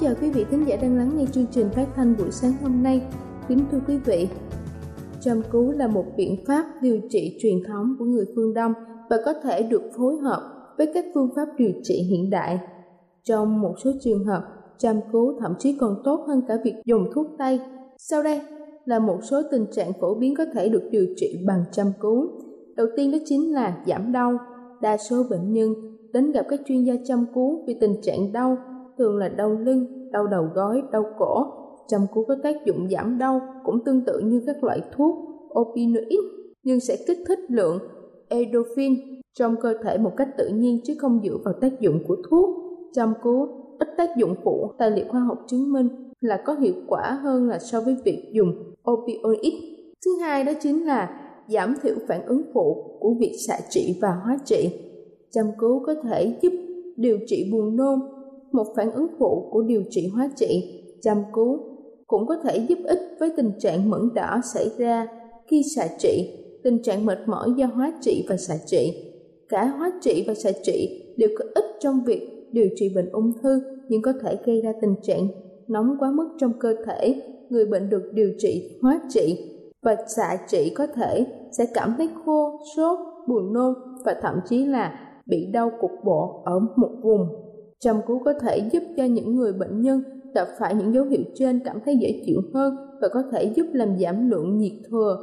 chào quý vị thính giả đang lắng nghe chương trình phát thanh buổi sáng hôm nay. Kính thưa quý vị, châm cứu là một biện pháp điều trị truyền thống của người phương Đông và có thể được phối hợp với các phương pháp điều trị hiện đại. Trong một số trường hợp, châm cứu thậm chí còn tốt hơn cả việc dùng thuốc tây. Sau đây là một số tình trạng phổ biến có thể được điều trị bằng châm cứu. Đầu tiên đó chính là giảm đau. Đa số bệnh nhân đến gặp các chuyên gia châm cứu vì tình trạng đau thường là đau lưng, đau đầu gối, đau cổ. Châm cứu có tác dụng giảm đau cũng tương tự như các loại thuốc opioid nhưng sẽ kích thích lượng endorphin trong cơ thể một cách tự nhiên chứ không dựa vào tác dụng của thuốc. Châm cứu ít tác dụng phụ, tài liệu khoa học chứng minh là có hiệu quả hơn là so với việc dùng opioid. Thứ hai đó chính là giảm thiểu phản ứng phụ của việc xạ trị và hóa trị. Châm cứu có thể giúp điều trị buồn nôn, một phản ứng phụ của điều trị hóa trị, chăm cứu cũng có thể giúp ích với tình trạng mẫn đỏ xảy ra khi xạ trị, tình trạng mệt mỏi do hóa trị và xạ trị. Cả hóa trị và xạ trị đều có ích trong việc điều trị bệnh ung thư nhưng có thể gây ra tình trạng nóng quá mức trong cơ thể. Người bệnh được điều trị hóa trị và xạ trị có thể sẽ cảm thấy khô, sốt, buồn nôn và thậm chí là bị đau cục bộ ở một vùng Châm cứu có thể giúp cho những người bệnh nhân gặp phải những dấu hiệu trên cảm thấy dễ chịu hơn và có thể giúp làm giảm lượng nhiệt thừa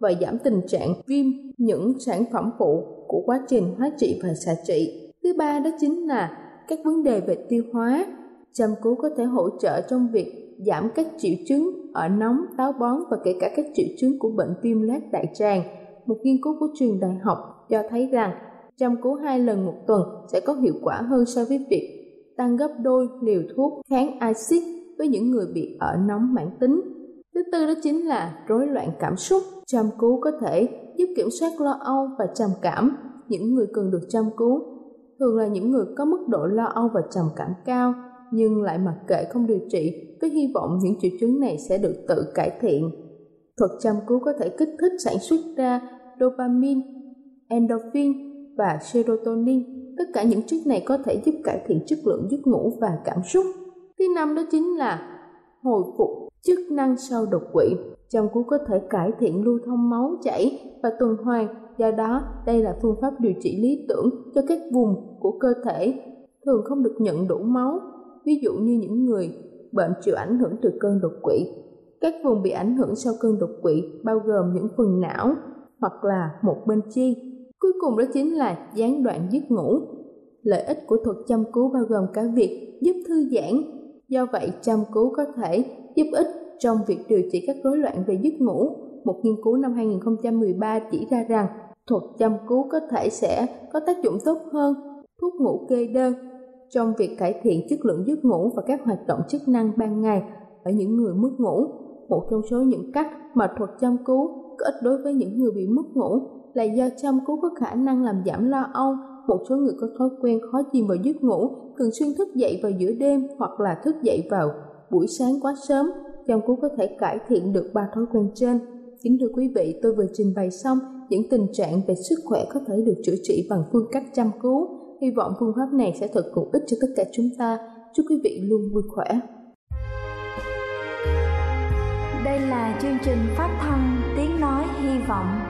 và giảm tình trạng viêm những sản phẩm phụ của quá trình hóa trị và xạ trị. Thứ ba đó chính là các vấn đề về tiêu hóa. Châm cứu có thể hỗ trợ trong việc giảm các triệu chứng ở nóng, táo bón và kể cả các triệu chứng của bệnh viêm lát đại tràng. Một nghiên cứu của trường đại học cho thấy rằng châm cứu hai lần một tuần sẽ có hiệu quả hơn so với việc tăng gấp đôi liều thuốc kháng axit với những người bị ở nóng mãn tính. Thứ tư đó chính là rối loạn cảm xúc. Chăm cứu có thể giúp kiểm soát lo âu và trầm cảm. Những người cần được chăm cứu thường là những người có mức độ lo âu và trầm cảm cao nhưng lại mặc kệ không điều trị với hy vọng những triệu chứng này sẽ được tự cải thiện. Thuật chăm cứu có thể kích thích sản xuất ra dopamine, endorphin và serotonin Tất cả những chất này có thể giúp cải thiện chất lượng giấc ngủ và cảm xúc. Thứ năm đó chính là hồi phục chức năng sau đột quỵ. Chăm cũng có thể cải thiện lưu thông máu chảy và tuần hoàn, do đó đây là phương pháp điều trị lý tưởng cho các vùng của cơ thể thường không được nhận đủ máu, ví dụ như những người bệnh chịu ảnh hưởng từ cơn đột quỵ. Các vùng bị ảnh hưởng sau cơn đột quỵ bao gồm những phần não hoặc là một bên chi Cuối cùng đó chính là gián đoạn giấc ngủ. Lợi ích của thuật chăm cứu bao gồm cả việc giúp thư giãn. Do vậy, chăm cứu có thể giúp ích trong việc điều trị các rối loạn về giấc ngủ. Một nghiên cứu năm 2013 chỉ ra rằng thuật chăm cứu có thể sẽ có tác dụng tốt hơn thuốc ngủ kê đơn trong việc cải thiện chất lượng giấc ngủ và các hoạt động chức năng ban ngày ở những người mất ngủ. Một trong số những cách mà thuật chăm cứu ích đối với những người bị mất ngủ là do chăm cứu có khả năng làm giảm lo âu. Một số người có thói quen khó chìm vào giấc ngủ, thường xuyên thức dậy vào giữa đêm hoặc là thức dậy vào buổi sáng quá sớm. Chăm cứu có thể cải thiện được ba thói quen trên. Kính thưa quý vị, tôi vừa trình bày xong những tình trạng về sức khỏe có thể được chữa trị bằng phương cách chăm cứu. Hy vọng phương pháp này sẽ thật hữu ích cho tất cả chúng ta. Chúc quý vị luôn vui khỏe. Đây là chương trình phát thanh Tiếng Nói Hy Vọng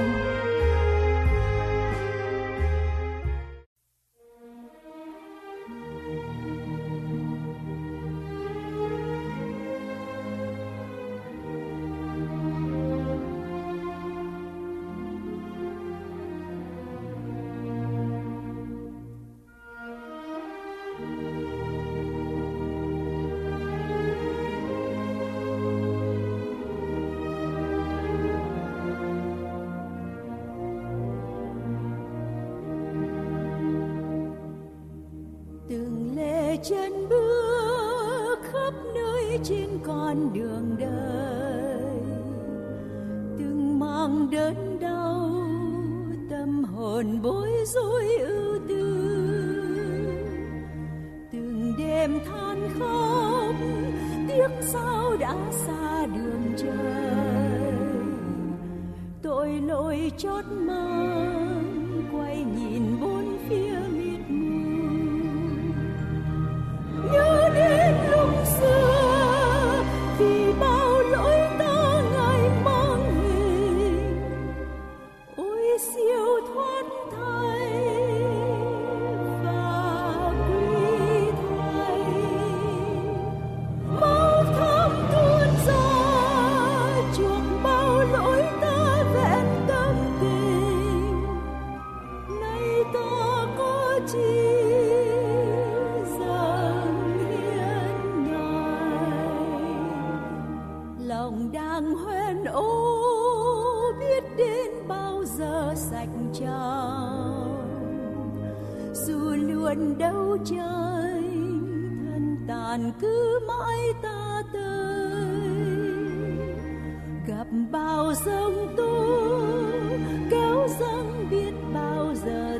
Than khóc, tiếc sao đã xa đường trời. Tội lỗi chót mang, quay nhìn bố trăng dù luôn đấu tranh thân tàn cứ mãi ta tới gặp bao sông tố kéo dâng biết bao giờ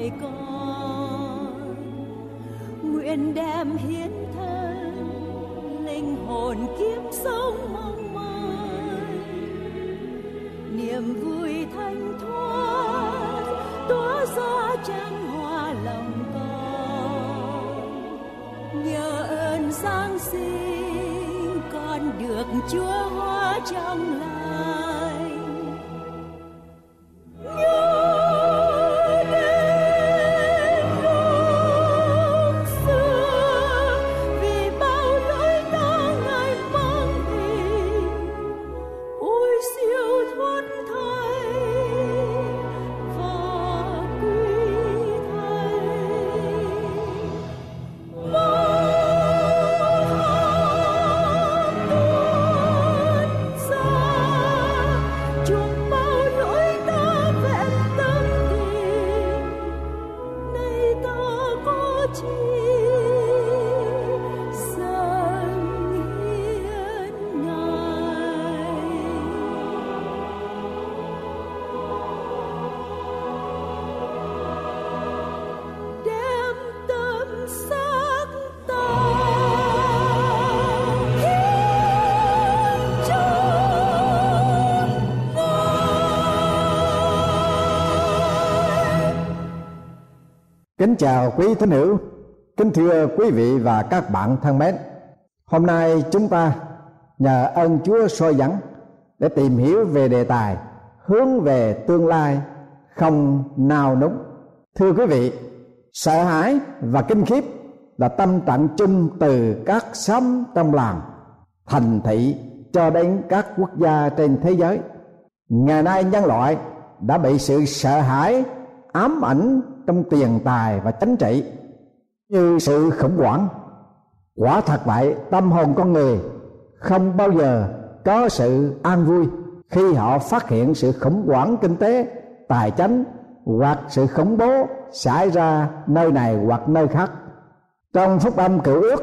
đời con. Nguyện đem hiến thân, linh hồn kiếp sống mong mỏi. Niềm vui thanh thoát tỏa ra trang hoa lòng con. Nhờ ơn giáng sinh, con được chúa hóa trong lành Kính chào quý thính hữu, kính thưa quý vị và các bạn thân mến. Hôm nay chúng ta nhờ ơn Chúa soi dẫn để tìm hiểu về đề tài hướng về tương lai không nào núng. Thưa quý vị, sợ hãi và kinh khiếp là tâm trạng chung từ các xóm trong làng, thành thị cho đến các quốc gia trên thế giới. Ngày nay nhân loại đã bị sự sợ hãi ám ảnh trong tiền tài và chính trị. Như sự khủng hoảng, quả thật vậy tâm hồn con người, không bao giờ có sự an vui khi họ phát hiện sự khủng hoảng kinh tế, tài chính hoặc sự khủng bố xảy ra nơi này hoặc nơi khác. Trong phúc âm cựu ước,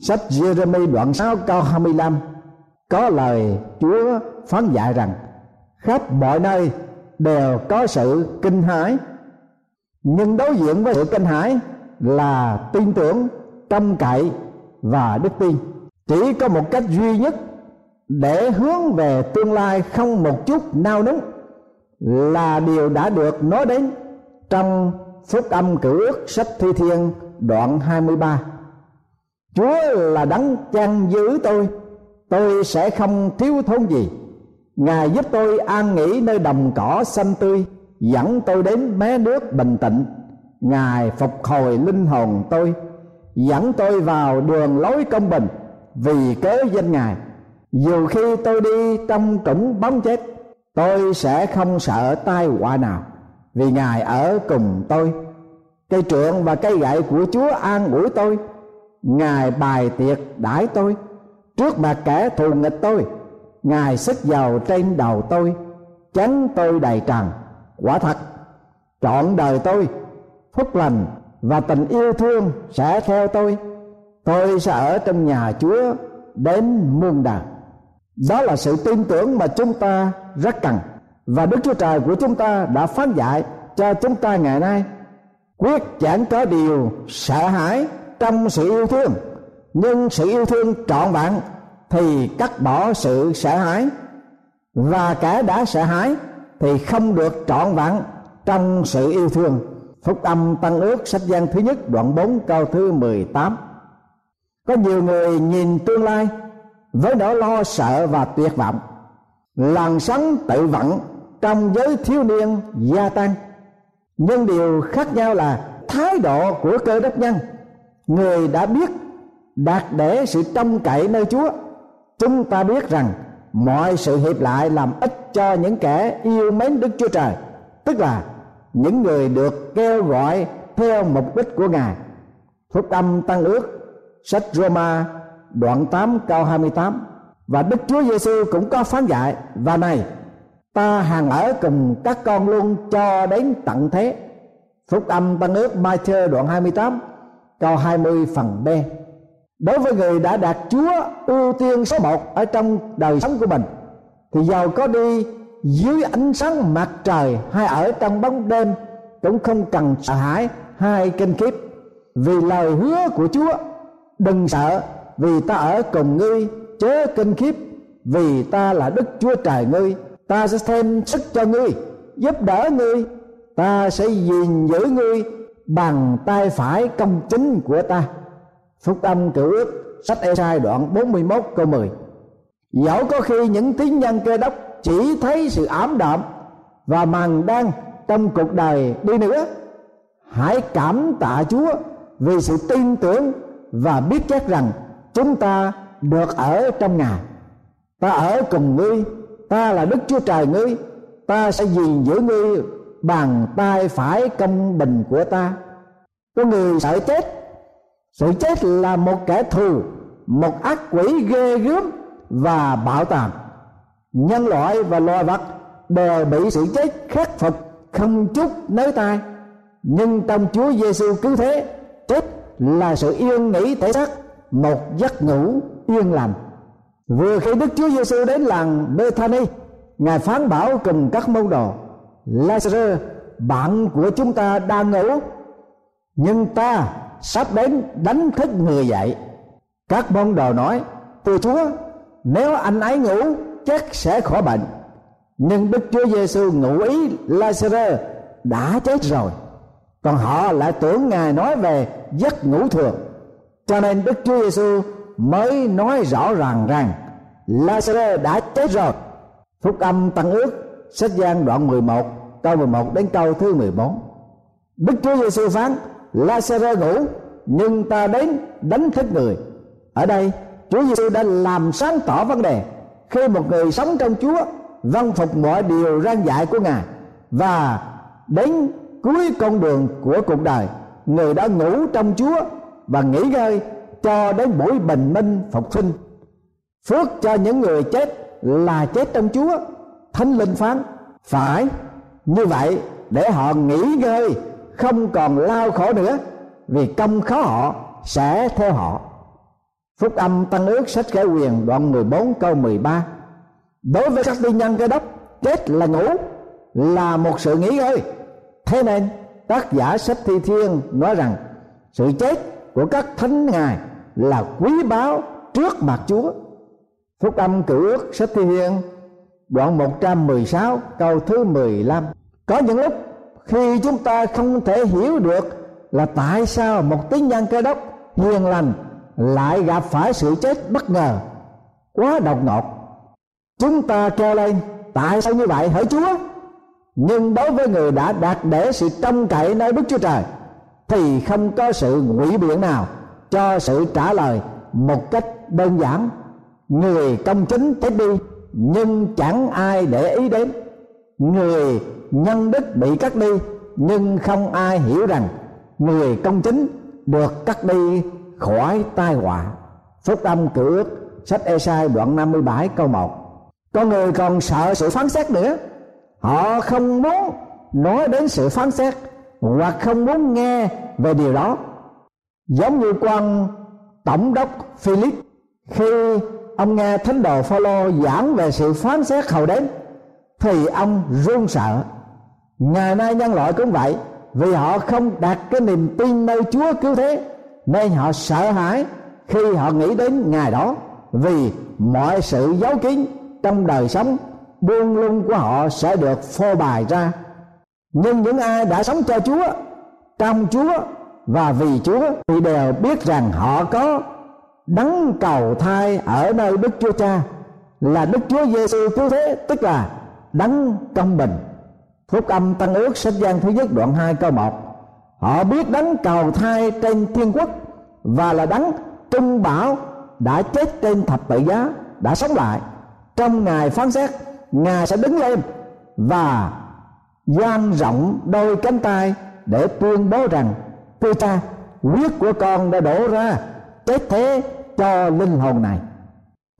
sách Jeremy đoạn 6 câu 25 có lời Chúa phán dạy rằng, khắp mọi nơi đều có sự kinh hãi nhưng đối diện với sự kinh hãi là tin tưởng, trông cậy và đức tin. Chỉ có một cách duy nhất để hướng về tương lai không một chút nao núng là điều đã được nói đến trong phúc âm cử ước sách thi thiên đoạn 23 Chúa là đấng chăn giữ tôi tôi sẽ không thiếu thốn gì. Ngài giúp tôi an nghỉ nơi đồng cỏ xanh tươi dẫn tôi đến mé nước bình tĩnh ngài phục hồi linh hồn tôi, dẫn tôi vào đường lối công bình, vì cớ danh ngài. Dù khi tôi đi trong trũng bóng chết, tôi sẽ không sợ tai họa nào, vì ngài ở cùng tôi. Cây trượng và cây gậy của chúa an ủi tôi. Ngài bài tiệc đãi tôi. Trước mặt kẻ thù nghịch tôi, ngài sức dầu trên đầu tôi. Chắn tôi đầy trần quả thật, trọn đời tôi, phúc lành và tình yêu thương sẽ theo tôi. Tôi sẽ ở trong nhà chúa đến muôn đời đó là sự tin tưởng mà chúng ta rất cần và đức chúa trời của chúng ta đã phán dạy cho chúng ta ngày nay. Quyết chẳng có điều sợ hãi trong sự yêu thương, nhưng sự yêu thương trọn vẹn thì cắt bỏ sự sợ hãi. Và kẻ đã sợ hãi thì không được trọn vẹn trong sự yêu thương. Phúc âm tăng ước, sách gian thứ nhất, đoạn 4 câu thứ 18 có nhiều người nhìn tương lai với nỗi lo sợ và tuyệt vọng. Làn sóng tự vận trong giới thiếu niên gia tăng. Nhưng điều khác nhau là thái độ của cơ đốc nhân. Người đã biết đạt để sự trông cậy nơi chúa. Chúng ta biết rằng mọi sự hiệp lại làm ích cho những kẻ yêu mến đức chúa trời. Tức là những người được kêu gọi theo mục đích của ngài. Phúc âm tăng ước, sách Roma, đoạn 8 câu 28 và Đức Chúa Giêsu cũng có phán dạy, và này, ta hàng ở cùng các con luôn cho đến tận thế. Phúc âm tăng ước Matthew đoạn 28 câu 20 phần B đối với người đã đạt Chúa, ưu tiên số một ở trong đời sống của mình, thì giàu có đi dưới ánh sáng mặt trời hay ở trong bóng đêm cũng không cần sợ hãi hai kinh khiếp. Vì lời hứa của Chúa, đừng sợ, vì ta ở cùng ngươi, chớ kinh khiếp. Vì ta là Đức Chúa Trời ngươi, ta sẽ thêm sức cho ngươi, giúp đỡ ngươi. Ta sẽ gìn giữ ngươi bằng tay phải công chính của ta phúc âm cựu ước, sách Ê-sai đoạn 41 câu 10 dẫu có khi những tín nhân cơ đốc chỉ thấy sự ảm đạm và màn đang trong cuộc đời đi nữa, hãy cảm tạ chúa vì sự tin tưởng và biết chắc rằng chúng ta được ở trong ngài. Ta ở cùng ngươi, ta là đức chúa trời ngươi, ta sẽ gìn giữ ngươi bằng tay phải công bình của ta. Có người sợ chết sự chết là một kẻ thù, một ác quỷ ghê gớm và bạo tàn. Nhân loại và loài vật đều bị sự chết khắc phục không chút nới tay. Nhưng trong Chúa Giêsu cứu thế, chết là sự yên nghỉ thể xác, một giấc ngủ yên lành. Vừa khi Đức Chúa Giêsu đến làng Bethany, ngài phán bảo cùng các môn đồ, Lazarus, bạn của chúng ta đang ngủ, nhưng ta sắp đến đánh thức người dậy. Các môn đồ nói, tôi Chúa, nếu anh ấy ngủ, chắc sẽ khỏi bệnh. Nhưng Đức Chúa Giêsu ngụ ý Lazarus đã chết rồi. Còn họ lại tưởng ngài nói về giấc ngủ thường. Cho nên Đức Chúa Giêsu mới nói rõ ràng rằng Lazarus đã chết rồi. Phúc âm tăng ước, sách gian đoạn 11 câu 11 đến câu thứ 14 Đức Chúa Giêsu phán Lazarus ngủ, nhưng ta đến đánh thức người. Ở đây, Chúa Giêsu đã làm sáng tỏ vấn đề. Khi một người sống trong Chúa văn phục mọi điều răn dạy của Ngài. Và đến cuối con đường của cuộc đời, người đã ngủ trong Chúa và nghỉ ngơi cho đến buổi bình minh phục sinh. Phước cho những người chết là chết trong Chúa. Thánh Linh phán, phải, như vậy để họ nghỉ ngơi không còn lao khổ nữa, vì công khó họ sẽ theo họ. Phúc âm Tăng ước sách khải quyền đoạn 14 câu 13 Đối với các tiên nhân cơ đốc, Chết là ngủ, Là một sự nghỉ ngơi. Thế nên, tác giả sách thi thiên nói rằng, Sự chết của các thánh ngài Là quý báu trước mặt Chúa. Phúc âm cựu ước sách thi thiên Đoạn 116 câu thứ 15 Có những lúc khi chúng ta không thể hiểu được Là tại sao một tín nhân cơ đốc hiền lành lại gặp phải sự chết bất ngờ, quá đột ngột. Chúng ta kêu lên, tại sao như vậy hỡi chúa? Nhưng đối với người đã đạt để sự trông cậy nơi đức chúa trời, thì không có sự ngụy biện nào cho sự trả lời một cách đơn giản. Người công chính chết đi, nhưng chẳng ai để ý đến người nhân đức bị cắt đi, nhưng không ai hiểu rằng người công chính được cắt đi khỏi tai họa. Phúc âm cử ước, sách Esai đoạn 57 câu 1 con người còn sợ sự phán xét nữa. Họ không muốn nói đến sự phán xét, hoặc không muốn nghe về điều đó. Giống như quan tổng đốc Philip, khi ông nghe thánh đồ Phaolô giảng về sự phán xét hầu đến thì ông run sợ. Ngày nay nhân loại cũng vậy. Vì họ không đặt cái niềm tin nơi Chúa cứu thế, nên họ sợ hãi khi họ nghĩ đến ngày đó. Vì mọi sự giấu kín trong đời sống, buông lung của họ sẽ được phô bày ra. Nhưng những ai đã sống cho Chúa, trong Chúa và vì Chúa thì đều biết rằng họ có đấng cầu thai ở nơi Đức Chúa Cha là Đức Chúa Giêsu cứu thế, tức là đấng công bình. Phúc âm tăng ước sách gian thứ nhất đoạn 2 câu 1 họ biết đấng cầu thai trên thiên quốc và là đấng trung bảo đã chết trên thập tự giá, đã sống lại. Trong ngày phán xét, ngài sẽ đứng lên và dang rộng đôi cánh tay để tuyên bố rằng tôi cha huyết của con đã đổ ra, chết thế cho linh hồn này.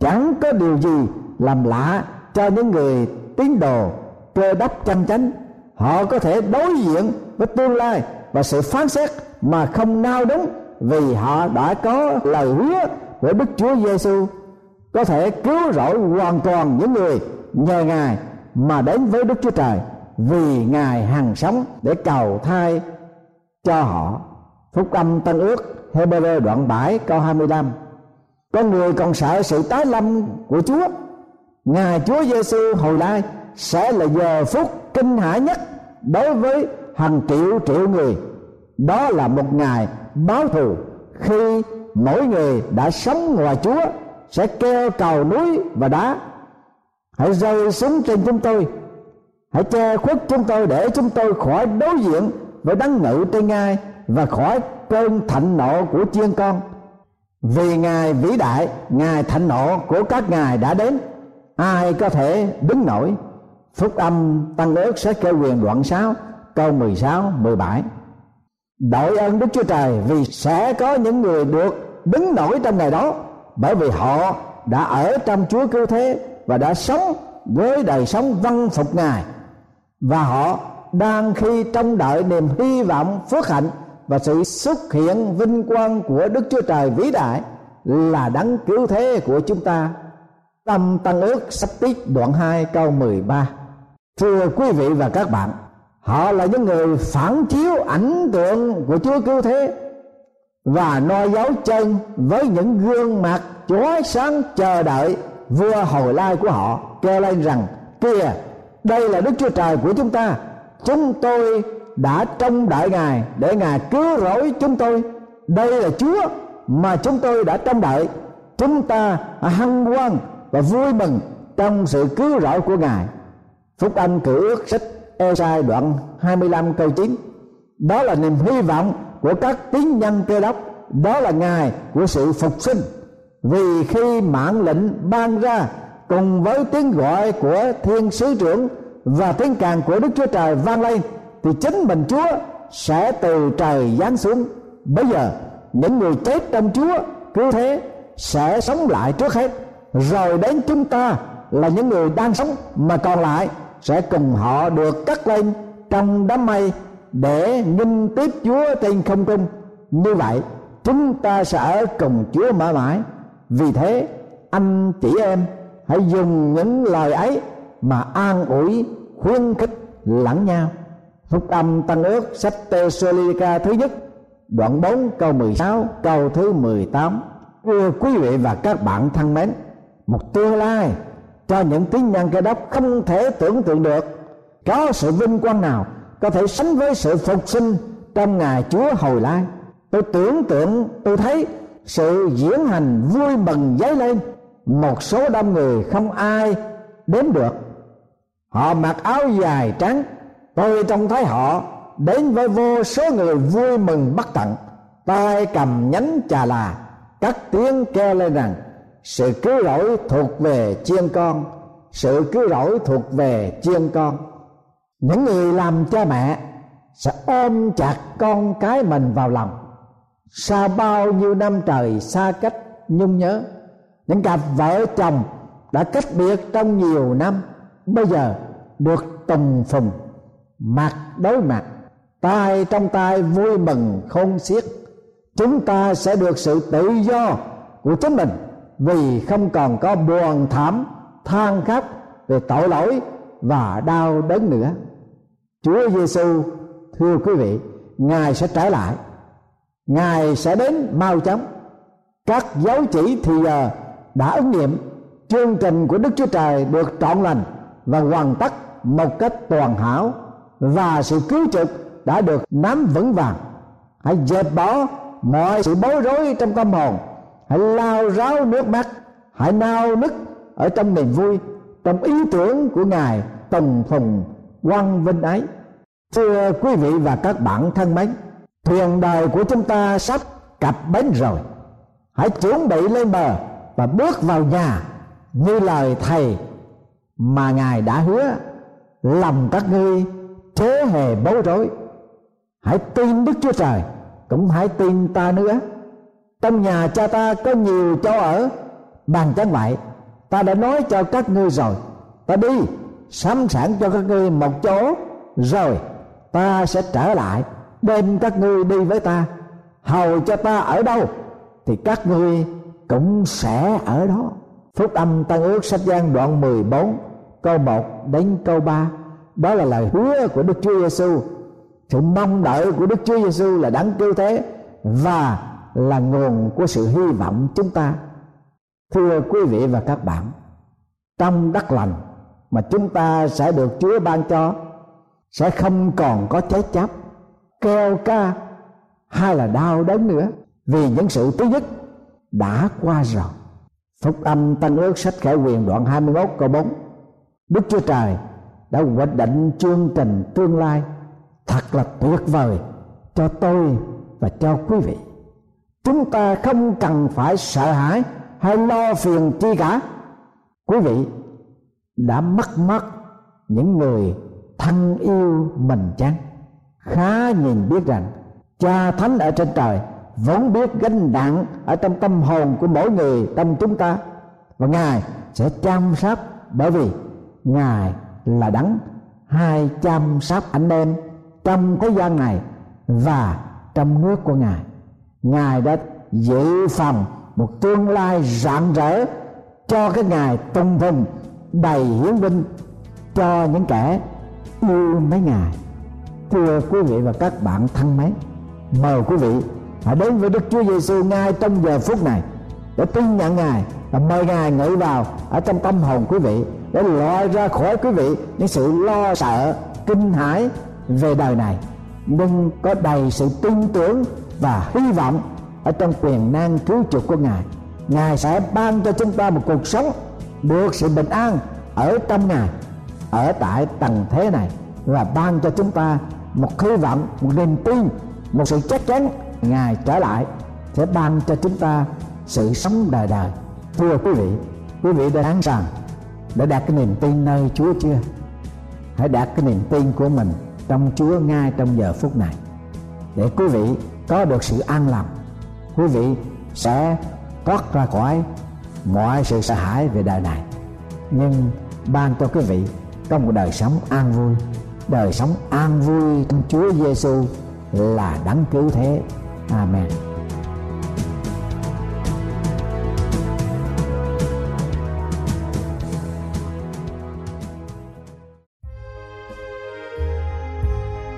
Chẳng có điều gì làm lạ cho những người tín đồ, cơ đắp chân chánh, họ có thể đối diện với tương lai và sự phán xét mà không nao đúng vì họ đã có lời hứa của Đức Chúa Giêsu có thể cứu rỗi hoàn toàn những người nhờ ngài mà đến với đức chúa trời vì ngài hằng sống để cầu thai cho họ. Phúc âm tân ước Hebrew đoạn 7 câu 25 con người còn sợ sự tái lâm của Chúa Ngài Chúa Giêsu hồi lai sẽ là giờ phút kinh hãi nhất đối với hàng triệu triệu người. Đó là một ngày báo thù khi mỗi người đã sống ngoài Chúa sẽ kêu cầu núi và đá. Hãy rơi xuống trên chúng tôi. Hãy che khuất chúng tôi để chúng tôi khỏi đối diện với đấng ngự trên ngai và khỏi cơn thạnh nộ của chiên con. Vì ngài vĩ đại, ngài thạnh nộ của các ngài đã đến ai có thể đứng nổi? Phúc âm tăng ước sẽ kêu quyền đoạn 6 câu 16 17 đội ơn Đức Chúa Trời vì sẽ có những người được đứng nổi trong ngày đó, bởi vì họ đã ở trong Chúa cứu thế và đã sống với đời sống văn phục Ngài. Và họ đang khi trong đợi niềm hy vọng phước hạnh và sự xuất hiện vinh quang của Đức Chúa Trời vĩ đại là đấng cứu thế của chúng ta. Tâm Tăng ước sắp tiết đoạn 2 câu 13. Thưa quý vị và các bạn, họ là những người phản chiếu ảnh tượng của Chúa cứu thế và noi dấu chân với những gương mặt chói sáng chờ đợi vua hồi lai của họ kêu lên rằng kìa đây là đức chúa trời của chúng ta. Chúng tôi đã trông đợi ngài để ngài cứu rỗi chúng tôi. Đây là chúa mà chúng tôi đã trông đợi. Chúng ta hân hoan và vui mừng trong sự cứu rỗi của ngài. Phúc âm cử ước sách Esai đoạn 25 câu 9 đó là niềm hy vọng của các tín nhân cơ đốc. Đó là ngày của sự phục sinh. Vì khi mạng lệnh ban ra cùng với tiếng gọi của thiên sứ trưởng và tiếng càng của đức chúa trời vang lên, thì chính mình chúa sẽ từ trời giáng xuống. Bây giờ, những người chết trong chúa, cứ thế sẽ sống lại trước hết rồi đến chúng ta là những người đang sống mà còn lại sẽ cùng họ được cắt lên trong đám mây để nghinh tiếp chúa trên không trung. Như vậy, chúng ta sẽ ở cùng chúa mãi mãi. Vì thế, anh chị em, hãy dùng những lời ấy mà an ủi, khuyến khích, lẫn nhau. Phúc âm tăng ước, sách Tesalonica thứ nhất, đoạn 4 câu 16 câu thứ 18 thưa quý vị và các bạn thân mến một tương lai cho những tín nhân cơ đốc không thể tưởng tượng được. Có sự vinh quang nào có thể sánh với sự phục sinh trong ngày Chúa hồi lai? Tôi tưởng tượng, tôi thấy sự diễn hành vui mừng dấy lên. Một số đông người không ai đến được. Họ mặc áo dài trắng. Tôi trông thấy họ đến với vô số người vui mừng bất tận. Tay cầm nhánh trà là cắt tiếng kêu lên rằng sự cứu rỗi thuộc về chiên con. Sự cứu rỗi thuộc về chiên con. Những người làm cha mẹ sẽ ôm chặt con cái mình vào lòng. Sau bao nhiêu năm trời xa cách nhung nhớ, những cặp vợ chồng đã cách biệt trong nhiều năm, bây giờ được tùng phùng, mặt đối mặt. Tay trong tay vui mừng khôn xiết. Chúng ta sẽ được sự tự do của chính mình vì không còn có buồn thảm, than khóc về tội lỗi và đau đớn nữa. Chúa Giêsu thưa quý vị, ngài sẽ trở lại. Ngài sẽ đến mau chóng. Các dấu chỉ thì giờ đã ứng nghiệm. Chương trình của đức chúa trời được trọn lành và hoàn tất một cách toàn hảo và sự cứu trực đã được nắm vững vàng. Hãy dẹp bỏ mọi sự bối rối trong tâm hồn hãy lao ráo nước mắt, hãy nao nức ở trong niềm vui, trong ý tưởng của ngài tùng phùng quang vinh ấy. Thưa quý vị và các bạn thân mến, thuyền đời của chúng ta sắp cập bến rồi. Hãy chuẩn bị lên bờ và bước vào nhà như lời thầy mà ngài đã hứa, lòng các ngươi chớ hề bối rối. Hãy tin đức chúa trời, cũng hãy tin ta nữa trong nhà cha ta có nhiều chỗ ở, bàn chẳng vậy ta đã nói cho các ngươi rồi. Ta đi, sắm sẵn cho các ngươi một chỗ. Rồi, ta sẽ trở lại đem các ngươi đi với ta. Hầu cho ta ở đâu, thì các ngươi cũng sẽ ở đó. Phúc âm tăng ước sách gian đoạn 14 câu 1 đến câu 3 đó là lời hứa của Đức Chúa Giêsu sự mong đợi của Đức Chúa Giêsu là đáng cứu thế. Và là nguồn của sự hy vọng chúng ta. Thưa quý vị và các bạn trong đất lành mà chúng ta sẽ được Chúa ban cho sẽ không còn có cháy chấp, keo ca hay là đau đớn nữa. Vì những sự thứ nhất đã qua rồi. Phúc âm Tân ước sách khải quyền đoạn 21 câu 4 Đức Chúa Trời đã quyết định chương trình tương lai thật là tuyệt vời cho tôi và cho quý vị chúng ta không cần phải sợ hãi hay lo phiền chi cả. Quý vị đã mất mất những người thân yêu mình chăng? Khá nhìn biết rằng cha thánh ở trên trời vốn biết gánh nặng ở trong tâm hồn của mỗi người trong chúng ta. Và ngài sẽ chăm sóc, bởi vì ngài là đấng. Hai chăm sóc anh em trong thế gian này và trong nước của ngài ngài đã dự phòng một tương lai rạng rỡ cho cái ngài tung vinh đầy hiến binh cho những kẻ yêu mấy ngài. Thưa quý vị và các bạn thân mến, mời quý vị hãy đến với Đức Chúa Giêsu ngay trong giờ phút này để tin nhận Ngài và mời Ngài ngự vào ở trong tâm hồn quý vị để loại ra khỏi quý vị những sự lo sợ, kinh hãi về đời này. Nhưng có đầy sự tin tưởng và hy vọng ở trong quyền năng cứu chuộc của Ngài Ngài sẽ ban cho chúng ta một cuộc sống được sự bình an ở trong Ngài, ở tại tầng thế này, và ban cho chúng ta một hy vọng, một niềm tin, một sự chắc chắn ngài trở lại sẽ ban cho chúng ta sự sống đời đời. Thưa quý vị quý vị đã sẵn sàng để đạt cái niềm tin nơi Chúa chưa? Hãy đạt cái niềm tin của mình trong Chúa ngay trong giờ phút này. Để quý vị có được sự an lòng quý vị sẽ thoát ra khỏi mọi sự sợ hãi về đời này. Nhưng ban cho quý vị có một đời sống an vui, đời sống an vui trong Chúa Giêsu là đáng cứu thế. Amen.